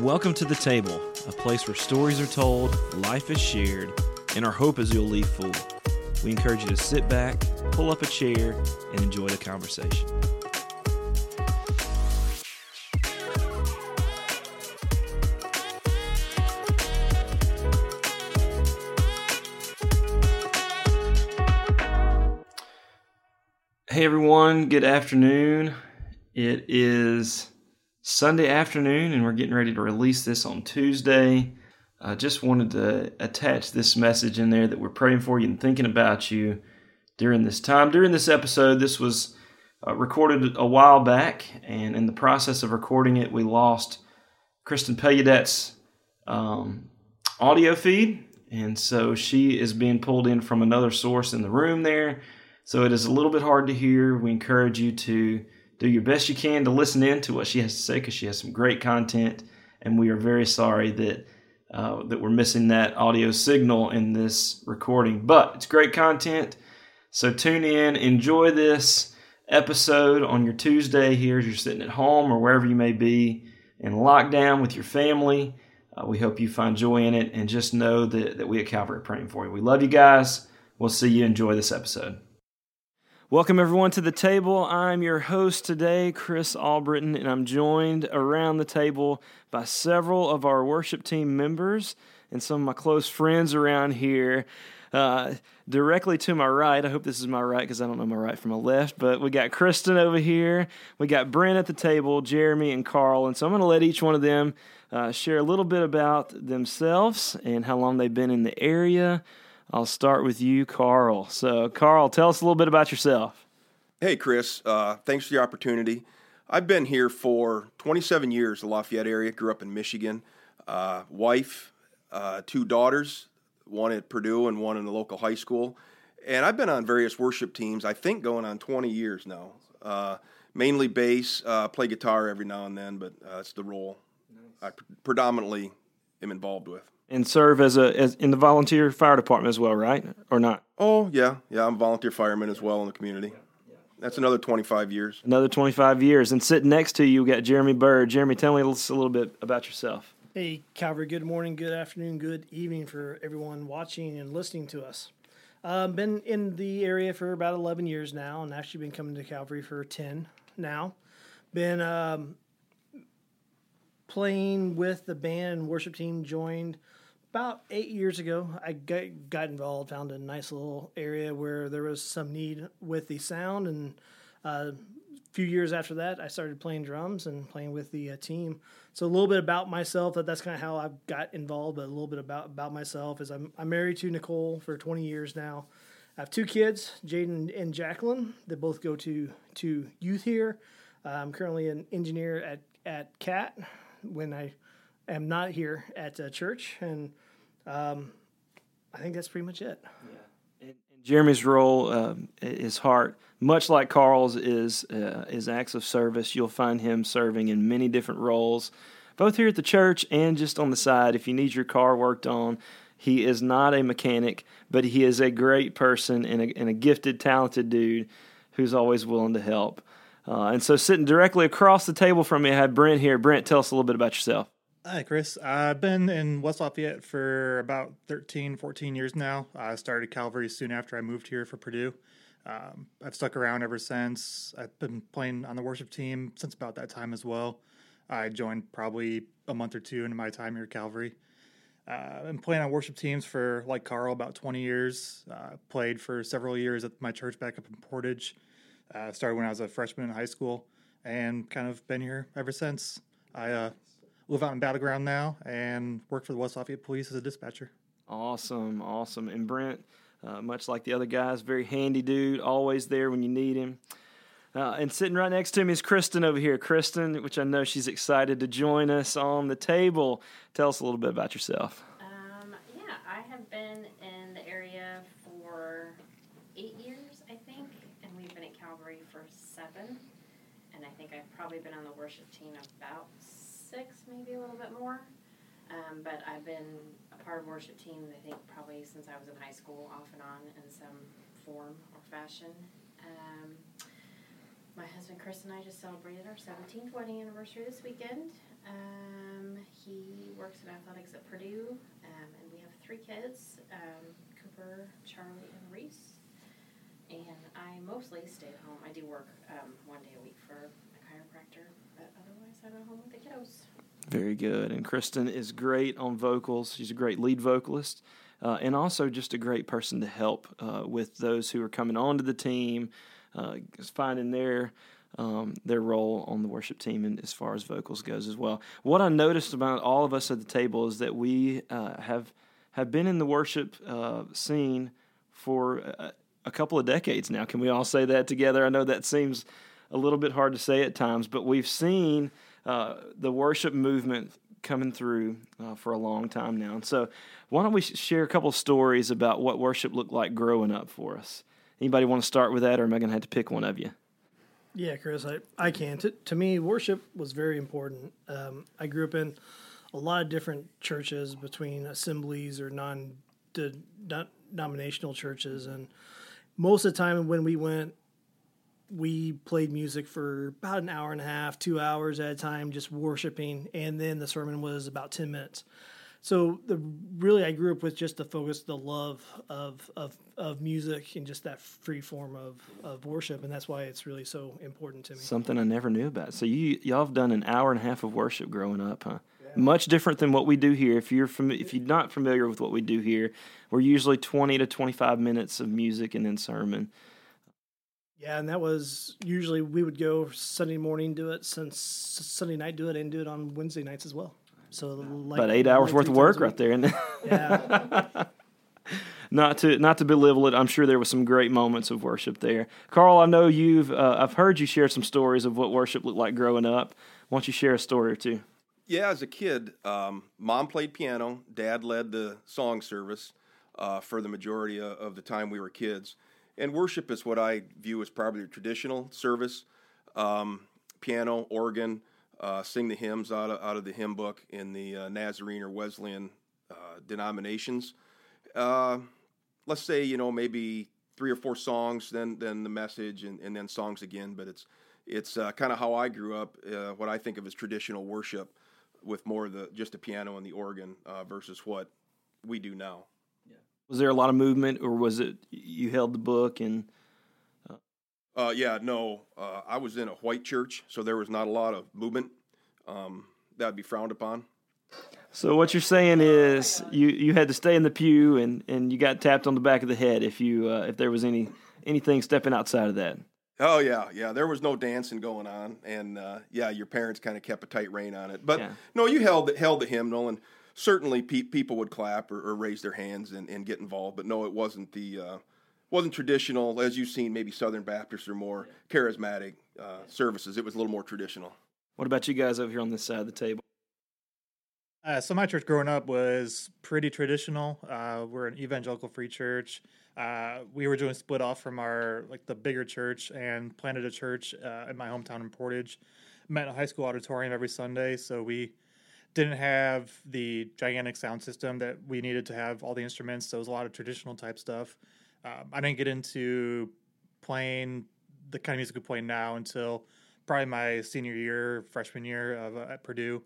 Welcome to the table, a place where stories are told, life is shared, and our hope is you'll leave full. We encourage you to sit back, pull up a chair, and enjoy the conversation. Hey everyone, good afternoon. It is Sunday afternoon, and we're getting ready to release this on Tuesday. I just wanted to attach this message in there that we're praying for you and thinking about you during this time. During this episode, this was uh, recorded a while back, and in the process of recording it, we lost Kristen Pelladet's um, audio feed, and so she is being pulled in from another source in the room there. So it is a little bit hard to hear. We encourage you to do your best you can to listen in to what she has to say because she has some great content, and we are very sorry that uh, that we're missing that audio signal in this recording. But it's great content, so tune in, enjoy this episode on your Tuesday here as you're sitting at home or wherever you may be in lockdown with your family. Uh, we hope you find joy in it, and just know that, that we at Calvary are praying for you. We love you guys. We'll see you. Enjoy this episode. Welcome, everyone, to the table. I'm your host today, Chris Albritton, and I'm joined around the table by several of our worship team members and some of my close friends around here. Uh, directly to my right, I hope this is my right because I don't know my right from my left, but we got Kristen over here. We got Brent at the table, Jeremy, and Carl. And so I'm going to let each one of them uh, share a little bit about themselves and how long they've been in the area. I'll start with you, Carl. So, Carl, tell us a little bit about yourself. Hey, Chris. Uh, thanks for the opportunity. I've been here for 27 years, the Lafayette area. Grew up in Michigan. Uh, wife, uh, two daughters, one at Purdue and one in the local high school. And I've been on various worship teams, I think going on 20 years now. Uh, mainly bass, uh, play guitar every now and then, but uh, it's the role nice. I predominantly am involved with and serve as a as in the volunteer fire department as well, right? Or not? Oh yeah, yeah. I'm a volunteer fireman as well in the community. That's another 25 years. Another 25 years. And sitting next to you, you got Jeremy Bird. Jeremy, tell me a little bit about yourself. Hey, Calvary. Good morning, good afternoon, good evening for everyone watching and listening to us. Uh, been in the area for about 11 years now, and actually been coming to Calvary for 10 now. Been um, playing with the band and worship team. Joined about eight years ago, I got, got involved, found a nice little area where there was some need with the sound. And uh, a few years after that, I started playing drums and playing with the uh, team. So a little bit about myself. That that's kind of how I got involved. But a little bit about about myself is I'm I'm married to Nicole for 20 years now. I have two kids, Jaden and Jacqueline. They both go to to youth here. Uh, I'm currently an engineer at at CAT when I am not here at uh, church, and um, I think that's pretty much it. Yeah. And, and Jeremy's role, um, his heart, much like Carl's, is uh, is acts of service. You'll find him serving in many different roles, both here at the church and just on the side. If you need your car worked on, he is not a mechanic, but he is a great person and a, and a gifted, talented dude who's always willing to help. Uh, and so, sitting directly across the table from me, I have Brent here. Brent, tell us a little bit about yourself. Hi, Chris. I've been in West Lafayette for about 13, 14 years now. I started Calvary soon after I moved here for Purdue. Um, I've stuck around ever since. I've been playing on the worship team since about that time as well. I joined probably a month or two into my time here at Calvary. Uh, I've been playing on worship teams for, like Carl, about 20 years. Uh, played for several years at my church back up in Portage. Uh, started when I was a freshman in high school and kind of been here ever since. I uh, live out in Battleground now and work for the West Lafayette Police as a dispatcher. Awesome, awesome. And Brent, uh, much like the other guys, very handy dude, always there when you need him. Uh, and sitting right next to me is Kristen over here. Kristen, which I know she's excited to join us on the table. Tell us a little bit about yourself. Um, yeah, I have been in the area for eight years, I think, and we've been at Calvary for seven. And I think I've probably been on the worship team about six, maybe a little bit more. Um, but I've been a part of worship team, I think, probably since I was in high school, off and on in some form or fashion. Um, my husband Chris and I just celebrated our 17th wedding anniversary this weekend. Um, he works in athletics at Purdue, um, and we have three kids um, Cooper, Charlie, and Reese. And I mostly stay at home. I do work um, one day a week for Very good. And Kristen is great on vocals. She's a great lead vocalist. Uh, and also just a great person to help uh, with those who are coming onto the team, uh, finding their um, their role on the worship team and as far as vocals goes as well. What I noticed about all of us at the table is that we uh, have have been in the worship uh, scene for a, a couple of decades now. Can we all say that together? I know that seems a little bit hard to say at times, but we've seen uh, the worship movement coming through uh, for a long time now. And so, why don't we share a couple stories about what worship looked like growing up for us? Anybody want to start with that, or am I going to have to pick one of you? Yeah, Chris, I, I can. To, to me, worship was very important. Um, I grew up in a lot of different churches between assemblies or non denominational churches. And most of the time when we went, we played music for about an hour and a half, two hours at a time, just worshiping. And then the sermon was about 10 minutes so the really I grew up with just the focus, the love of of of music and just that free form of of worship, and that's why it's really so important to me. Something I never knew about. So you y'all have done an hour and a half of worship growing up, huh? Much different than what we do here. If you're fam- if you're not familiar with what we do here, we're usually twenty to twenty five minutes of music and then sermon. Yeah, and that was usually we would go Sunday morning do it, since Sunday night do it, and do it on Wednesday nights as well. So like, about eight hours like worth of work right there, and yeah. not to not to belittle it, I'm sure there was some great moments of worship there. Carl, I know you've uh, I've heard you share some stories of what worship looked like growing up. Why don't you share a story or two? Yeah, as a kid, um, mom played piano, dad led the song service uh, for the majority of the time we were kids. And worship is what I view as probably traditional service um, piano, organ, uh, sing the hymns out of, out of the hymn book in the uh, Nazarene or Wesleyan uh, denominations. Uh, let's say you know maybe three or four songs, then then the message, and, and then songs again. But it's it's uh, kind of how I grew up. Uh, what I think of as traditional worship, with more of the just the piano and the organ versus what we do now. Was there a lot of movement, or was it you held the book and uh, yeah, no. Uh, I was in a white church, so there was not a lot of movement. Um, that would be frowned upon. So what you're saying is you, you had to stay in the pew and, and you got tapped on the back of the head if you uh, if there was any anything stepping outside of that. Oh yeah, yeah. There was no dancing going on, and uh, yeah, your parents kind of kept a tight rein on it. But yeah. no, you held held the hymnal, and certainly pe- people would clap or, or, raise their hands and, and, get involved. But no, it wasn't the uh, wasn't traditional as you've seen. Maybe Southern Baptists or more charismatic uh, services. It was a little more traditional. What about you guys over here on this side of the table? Uh, so my church growing up was pretty traditional. Uh, we're an evangelical free church. Uh, we were doing split off from our like the bigger church and planted a church uh, in my hometown in Portage. Met in a high school auditorium every Sunday, so we didn't have the gigantic sound system that we needed to have all the instruments. So it was a lot of traditional type stuff. Um, I didn't get into playing the kind of music we play now until probably my senior year, freshman year of, uh, at Purdue.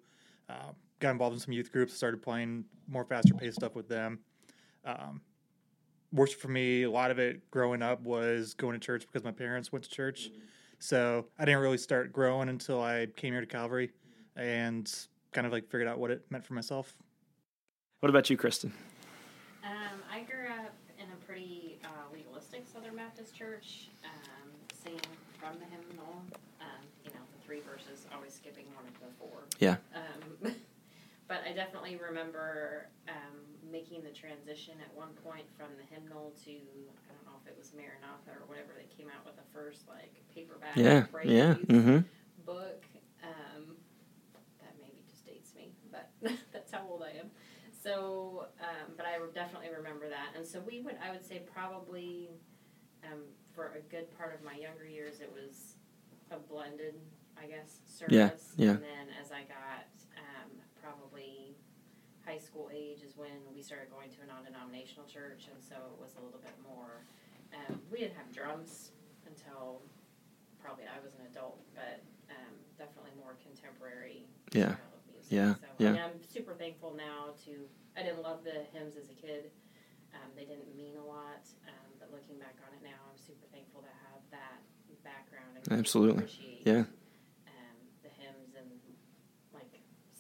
Uh, got involved in some youth groups, started playing more faster paced stuff with them. Um, worship for me, a lot of it growing up was going to church because my parents went to church. So I didn't really start growing until I came here to Calvary and kind of like figured out what it meant for myself. What about you, Kristen? Um, I grew up in a pretty uh, legalistic Southern Baptist Church, um, singing from the hymnal. Um, you know, the three verses, always skipping one of the four. Yeah. Um, but I definitely remember um, making the transition at one point from the hymnal to I don't know if it was Maranatha or whatever they came out with the first like paperback. Yeah. Yeah. Mm-hmm. Book. Um, that maybe just dates me, but that's how old I am. So, um, but I definitely remember that, and so we would. I would say probably um, for a good part of my younger years, it was a blended, I guess, service. Yeah, yeah. And then as I got um, probably high school age is when we started going to a non-denominational church, and so it was a little bit more. Um, we didn't have drums until probably I was an adult, but um, definitely more contemporary. Yeah. of music. Yeah, So, yeah. I mean, I'm super thankful now to. I didn't love the hymns as a kid. Um, they didn't mean a lot, um, but looking back on it now, I'm super thankful to have that background. And Absolutely. Appreciate, Yeah. Um, the hymns and like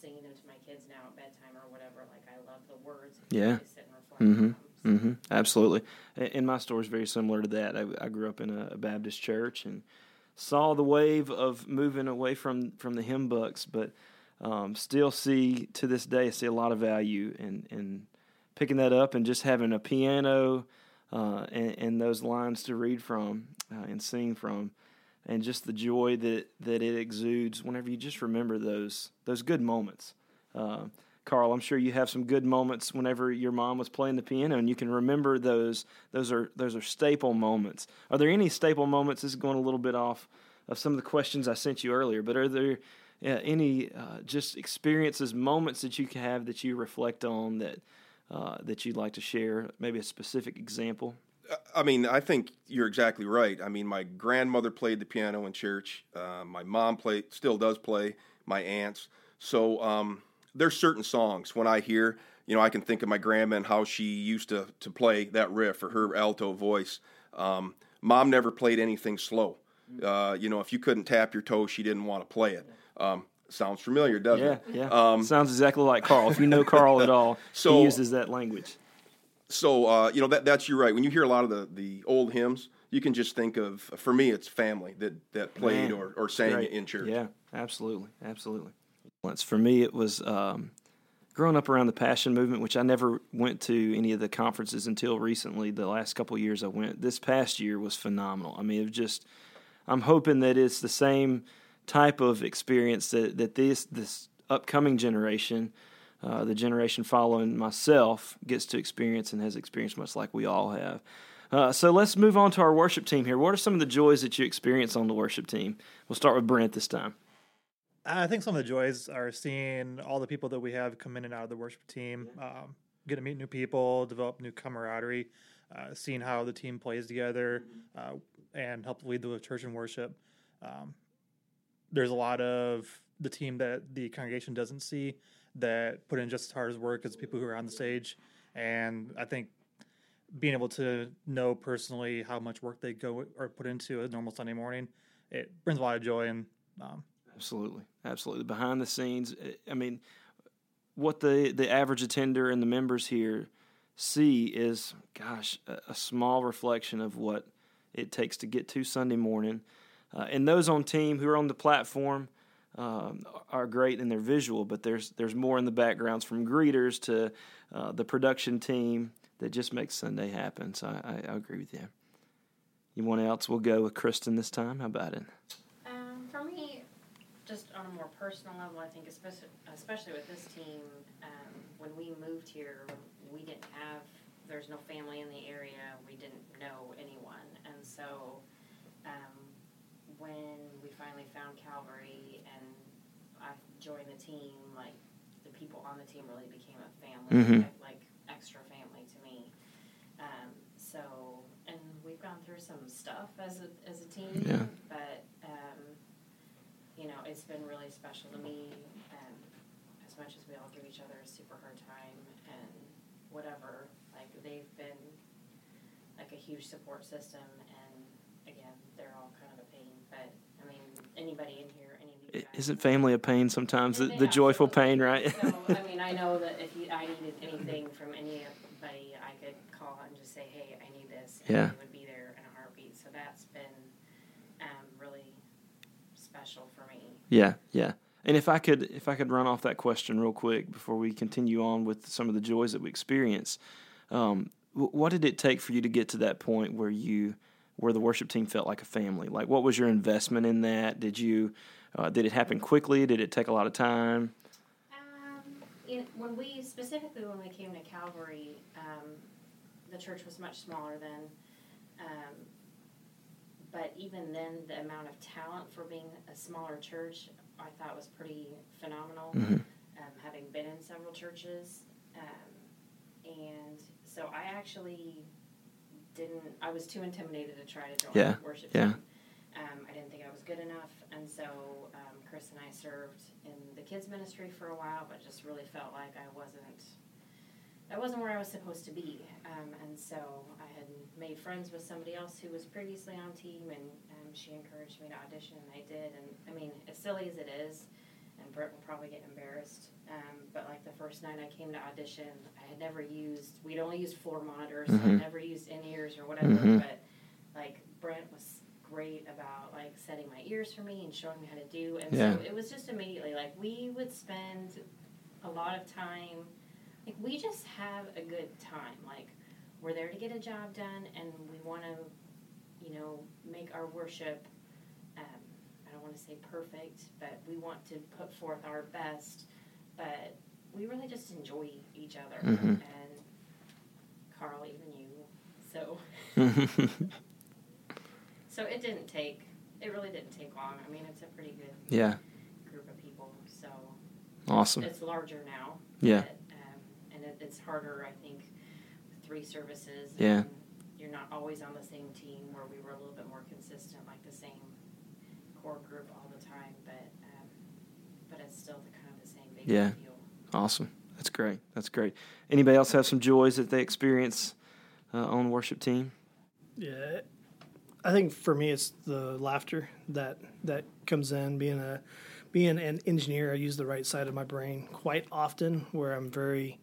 singing them to my kids now at bedtime or whatever. Like I love the words. Yeah. really sit and reflect Mhm. on them. So, hmm Absolutely. And my story is very similar to that. I, I grew up in a Baptist church and saw the wave of moving away from, from the hymn books, but um, still see to this day, I see a lot of value in, in picking that up and just having a piano uh, and, and those lines to read from uh, and sing from. And just the joy that, that it exudes whenever you just remember those those good moments. Uh, Carl, I'm sure you have some good moments whenever your mom was playing the piano, and you can remember those. Those are those are staple moments. Are there any staple moments? This is going a little bit off of some of the questions I sent you earlier, but are there uh, any uh, just experiences, moments that you can have that you reflect on that uh, that you'd like to share? Maybe a specific example. I mean, I think you're exactly right. I mean, my grandmother played the piano in church. Uh, my mom played, still does play. My aunts. So um, there's certain songs when I hear, you know, I can think of my grandma and how she used to to play that riff or her alto voice. Um, mom never played anything slow. Uh, you know, if you couldn't tap your toe, she didn't want to play it. Um, sounds familiar, doesn't Yeah, it? yeah. Um, Sounds exactly like Carl. If you know Carl at all, So- he uses that language. so uh, you know that that's you right. When you hear a lot of the, the old hymns, you can just think of for me it's family that that played Man, or, or sang Great. in church. Yeah, absolutely, absolutely. Once for me, it was um, growing up around the Passion Movement, which I never went to any of the conferences until recently. The last couple of years I went. This past year was phenomenal. I mean, it was just. I'm hoping that it's the same type of experience that that this this upcoming generation. Uh, the generation following myself gets to experience and has experienced much like we all have. Uh, so let's move on to our worship team here. What are some of the joys that you experience on the worship team? We'll start with Brent this time. I think some of the joys are seeing all the people that we have come in and out of the worship team, um, get to meet new people, develop new camaraderie, uh, seeing how the team plays together, uh, and help lead the church in worship. Um, there's a lot of the team that the congregation doesn't see that put in just as hard as work as people who are on the stage, and I think being able to know personally how much work they go or put into a normal Sunday morning, it brings a lot of joy and um, Absolutely, absolutely. Behind the scenes, I mean, what the the average attender and the members here see is, gosh, a, a small reflection of what it takes to get to Sunday morning. Uh, and those on team who are on the platform um, are great in their visual, but there's there's more in the backgrounds from greeters to uh, the production team that just makes Sunday happen. So I, I agree with you. You want else? We'll go with Kristen this time. How about it? Um, for me, just on a more personal level, I think especially especially with this team, um, when we moved here, we didn't have there's no family in the area. We didn't know anyone, and so um, when we finally found Calvary and I joined the team, like the people on the team really became a family, mm-hmm. like, like extra family to me. Um, so, and we've gone through some stuff as a as a team, Yeah. but um, you know, it's been really special to me. And as much as we all give each other a super hard time and whatever, like they've been like a huge support system. And again, they're all kind of a pain, but I mean, anybody in here, any of you guys. Isn't family a pain sometimes? The, the joyful pain, right? so I mean, I know that if you, I needed anything from anybody, I could call and just say, "Hey, I need this," and Yeah. they would be there in a heartbeat. So that's been um, really special for me. yeah, yeah. And if I could, if I could run off that question real quick before we continue on with some of the joys that we experience, um, what did it take for you to get to that point where you, where the worship team felt like a family? Like, what was your investment in that? Did you, uh, did it happen quickly? Did it take a lot of time? Um, in, when we specifically when we came to Calvary, um, the church was much smaller then. Um, but even then, the amount of talent for being a smaller church, I thought was pretty phenomenal. Mhm. Um, having been in several churches, um, and so I actually didn't. I was too intimidated to try to join Yeah, the worship yeah. team. Um, I didn't think I was good enough. And so um, Chris and I served in the kids ministry for a while, but just really felt like I wasn't. That wasn't where I was supposed to be, um, and so I had made friends with somebody else who was previously on team, and um, she encouraged me to audition, and I did. And I mean, as silly as it is, and Brett will probably get embarrassed, um, but like the first night I came to audition, I had never used. We'd only used floor monitors, so Mhm. I'd never used in ears or whatever. Mhm. But like Brent was great about like setting my ears for me and showing me how to do, and Yeah. so it was just immediately like we would spend a lot of time. Like we just have a good time. Like we're there to get a job done, and we want to, you know, make our worship. Um, I don't want to say perfect, but we want to put forth our best. But we really just enjoy each other, Mhm. and Carl, even you. So, so it didn't take. It really didn't take long. I mean, it's a pretty good yeah, group of people. So awesome. it's larger now. Yeah. But, um, and it, it's harder, I think, with three services. Yeah. You're not always on the same team where we were a little bit more consistent, like the same core group all the time. But it's still the kind of the same basic Yeah. Awesome. That's great. That's great. Anybody else have some joys that they experience uh, on worship team? Yeah, I think for me it's the laughter that that comes in. Being a being an engineer, I use the right side of my brain quite often, where I'm very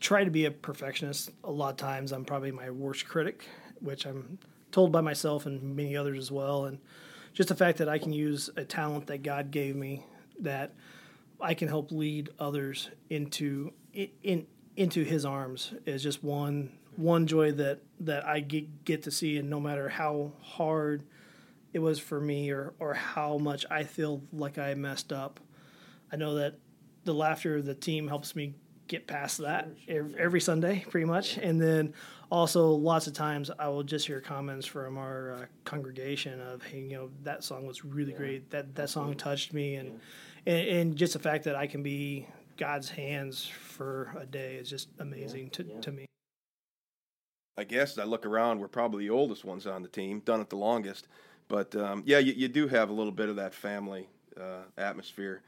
try to be a perfectionist. A lot of times, I'm probably my worst critic, which I'm told by myself and many others as well. And just the fact that I can use a talent that God gave me that I can help lead others into in into His arms. Is just one one joy that that I get, get to see, and no matter how hard it was for me or or how much I feel like I messed up, I know that the laughter of the team helps me get past that ev- every Sunday, pretty much. And then also lots of times I will just hear comments from our uh, congregation of, hey, you know, that song was really great. That that song touched me, and, and and just the fact that I can be God's hands for a day is just amazing to, to me. I guess as I look around, we're probably the oldest ones on the team, done it the longest. But um, yeah, you, you do have a little bit of that family uh, atmosphere.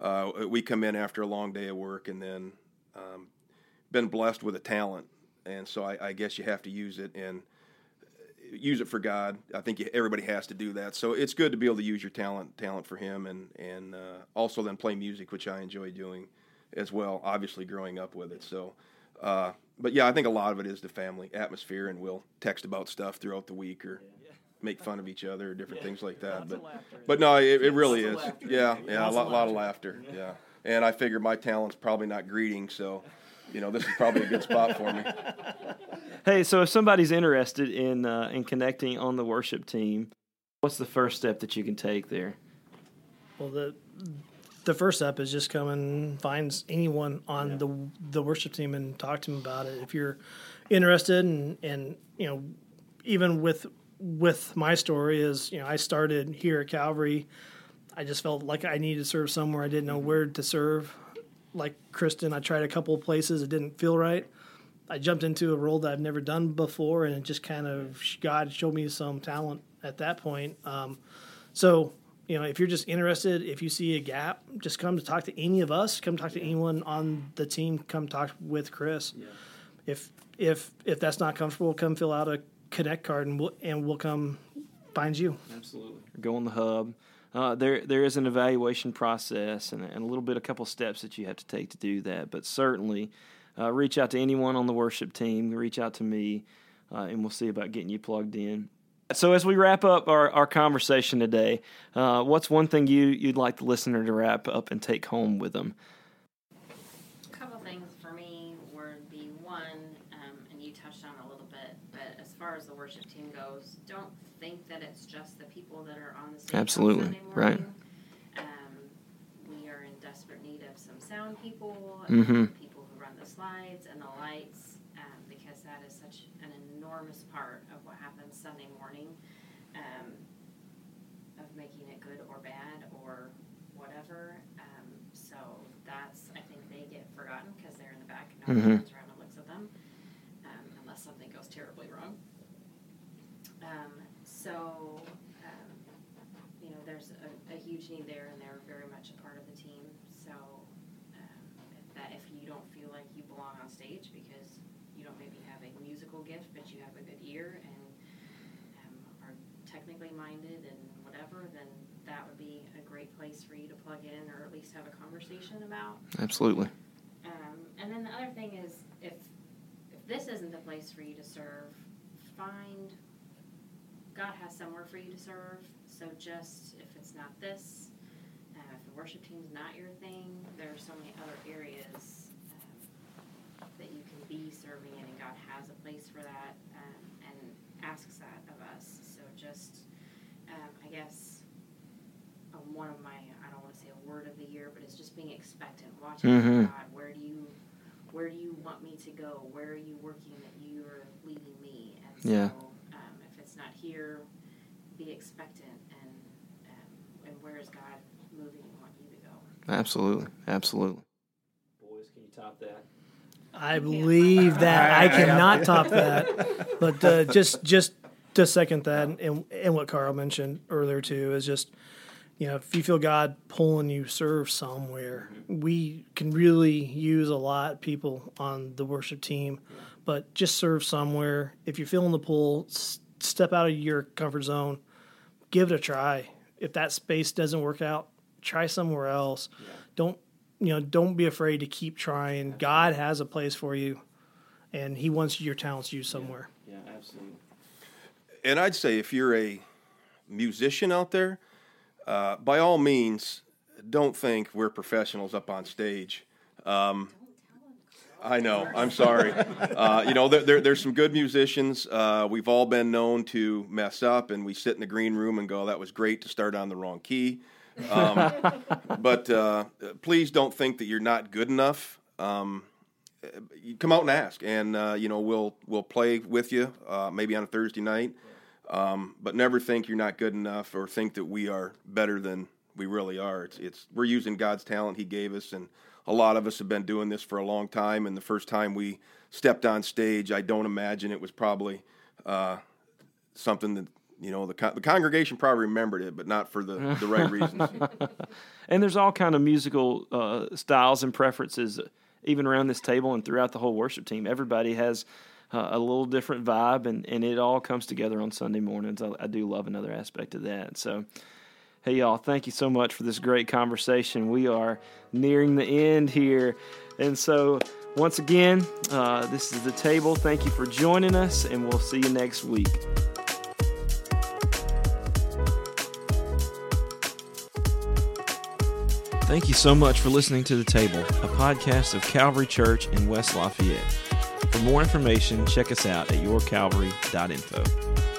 Uh, we come in after a long day of work and then um, been blessed with a talent, and so I, I guess you have to use it and use it for God. I think you, everybody has to do that. So it's good to be able to use your talent talent for Him, and and uh, also then play music, which I enjoy doing as well. Obviously, growing up with it, so. Uh, but yeah, I think a lot of it is the family atmosphere, and we'll text about stuff throughout the week or make fun of each other or different things like that. But but no, it, it really is. Yeah, yeah, a lot, lot of laughter. Yeah, and I figure my talent's probably not greeting, so you know this is probably a good spot for me. Hey, so if somebody's interested in uh, in connecting on the worship team, what's the first step that you can take there? Well, the the first step is just come and find anyone on the the worship team and talk to them about it. If you're interested, and and you know, even with with my story is you know I started here at Calvary. I just felt like I needed to serve somewhere. I didn't know where to serve. Like Kristen, I tried a couple of places. It didn't feel right. I jumped into a role that I've never done before, and it just kind of God showed me some talent at that point. Um, so you know, if you're just interested, if you see a gap, just come to talk to any of us. Come talk to anyone on the team. Come talk with Chris. If if if that's not comfortable, come fill out a connect card, and we'll and we'll come find you. Absolutely. Go on the hub. Uh, there, there is an evaluation process and, and a little bit, a couple steps that you have to take to do that. But certainly, uh, reach out to anyone on the worship team. Reach out to me, uh, and we'll see about getting you plugged in. So, as we wrap up our, our conversation today, uh, what's one thing you you'd like the listener to wrap up and take home with them? A couple things for me would be one, um, and you touched on a little bit, but as far as the worship team goes, don't think that it's just the people that are on the stage Absolutely, Sunday right. Um, we are in desperate need of some sound people, Mhm. and people who run the slides and the lights, um, because that is such an enormous part of what happens Sunday morning. Um, of making it good or bad or whatever. Um, so that's, I think they get forgotten because they're in the back and nobody Mhm. turns around and looks at them, unless something goes terribly wrong. Um, so, um, there's a, a huge need there, and they're very much a part of the team. So um, if that if you don't feel like you belong on stage because you don't maybe have a musical gift, but you have a good ear and um, are technically minded and whatever, then that would be a great place for you to plug in or at least have a conversation about. Absolutely. Um, and then the other thing is, if if this isn't the place for you to serve, find God has somewhere for you to serve. So just if it's not this, uh, if the worship team's not your thing, there are so many other areas um, that you can be serving in, and God has a place for that um, and asks that of us. So just, um, I guess, um, one of my I don't want to say a word of the year, but it's just being expectant, watching Mhm. God. Where do you where do you want me to go? Where are you working that you are leading me? And so, Yeah. If it's not here, be expectant and um, and where is God moving and want you to go? Absolutely. Absolutely. Boys, can you top that? I believe that I, I- I- cannot top that. But uh, just just to second that, and and what Carl mentioned earlier too is just you know if you feel God pulling you serve somewhere, we can really use a lot of people on the worship team, but just serve somewhere. If you're feeling the pull, s- step out of your comfort zone, give it a try. If that space doesn't work out, try somewhere else. Don't you know? Don't be afraid to keep trying. God has a place for you, and He wants your talents used somewhere. Yeah, absolutely. And I'd say if you're a musician out there, uh, by all means, don't think we're professionals up on stage. Um, I know. I'm sorry. Uh, you know, there, there, there's some good musicians. Uh, we've all been known to mess up, and we sit in the green room and go, "That was great to start on the wrong key." Um, but uh, please don't think that you're not good enough. Um, you come out and ask, and uh, you know we'll we'll play with you uh, maybe on a Thursday night. Um, but never think you're not good enough or think that we are better than we really are. It's it's we're using God's talent He gave us, and a lot of us have been doing this for a long time. And the first time we stepped on stage, I don't imagine it was probably uh, something that you know the con- the congregation probably remembered it, but not for the the right reasons. And there's all kind of musical uh, styles and preferences, even around this table and throughout the whole worship team. Everybody has uh, a little different vibe, and, and it all comes together on Sunday mornings. I, I do love another aspect of that. So, hey, y'all, thank you so much for this great conversation. We are nearing the end here. And so, once again, uh, this is the table. Thank you for joining us, and we'll see you next week. Thank you so much for listening to The Table, a podcast of Calvary Church in West Lafayette. For more information, check us out at yourcalvary.info.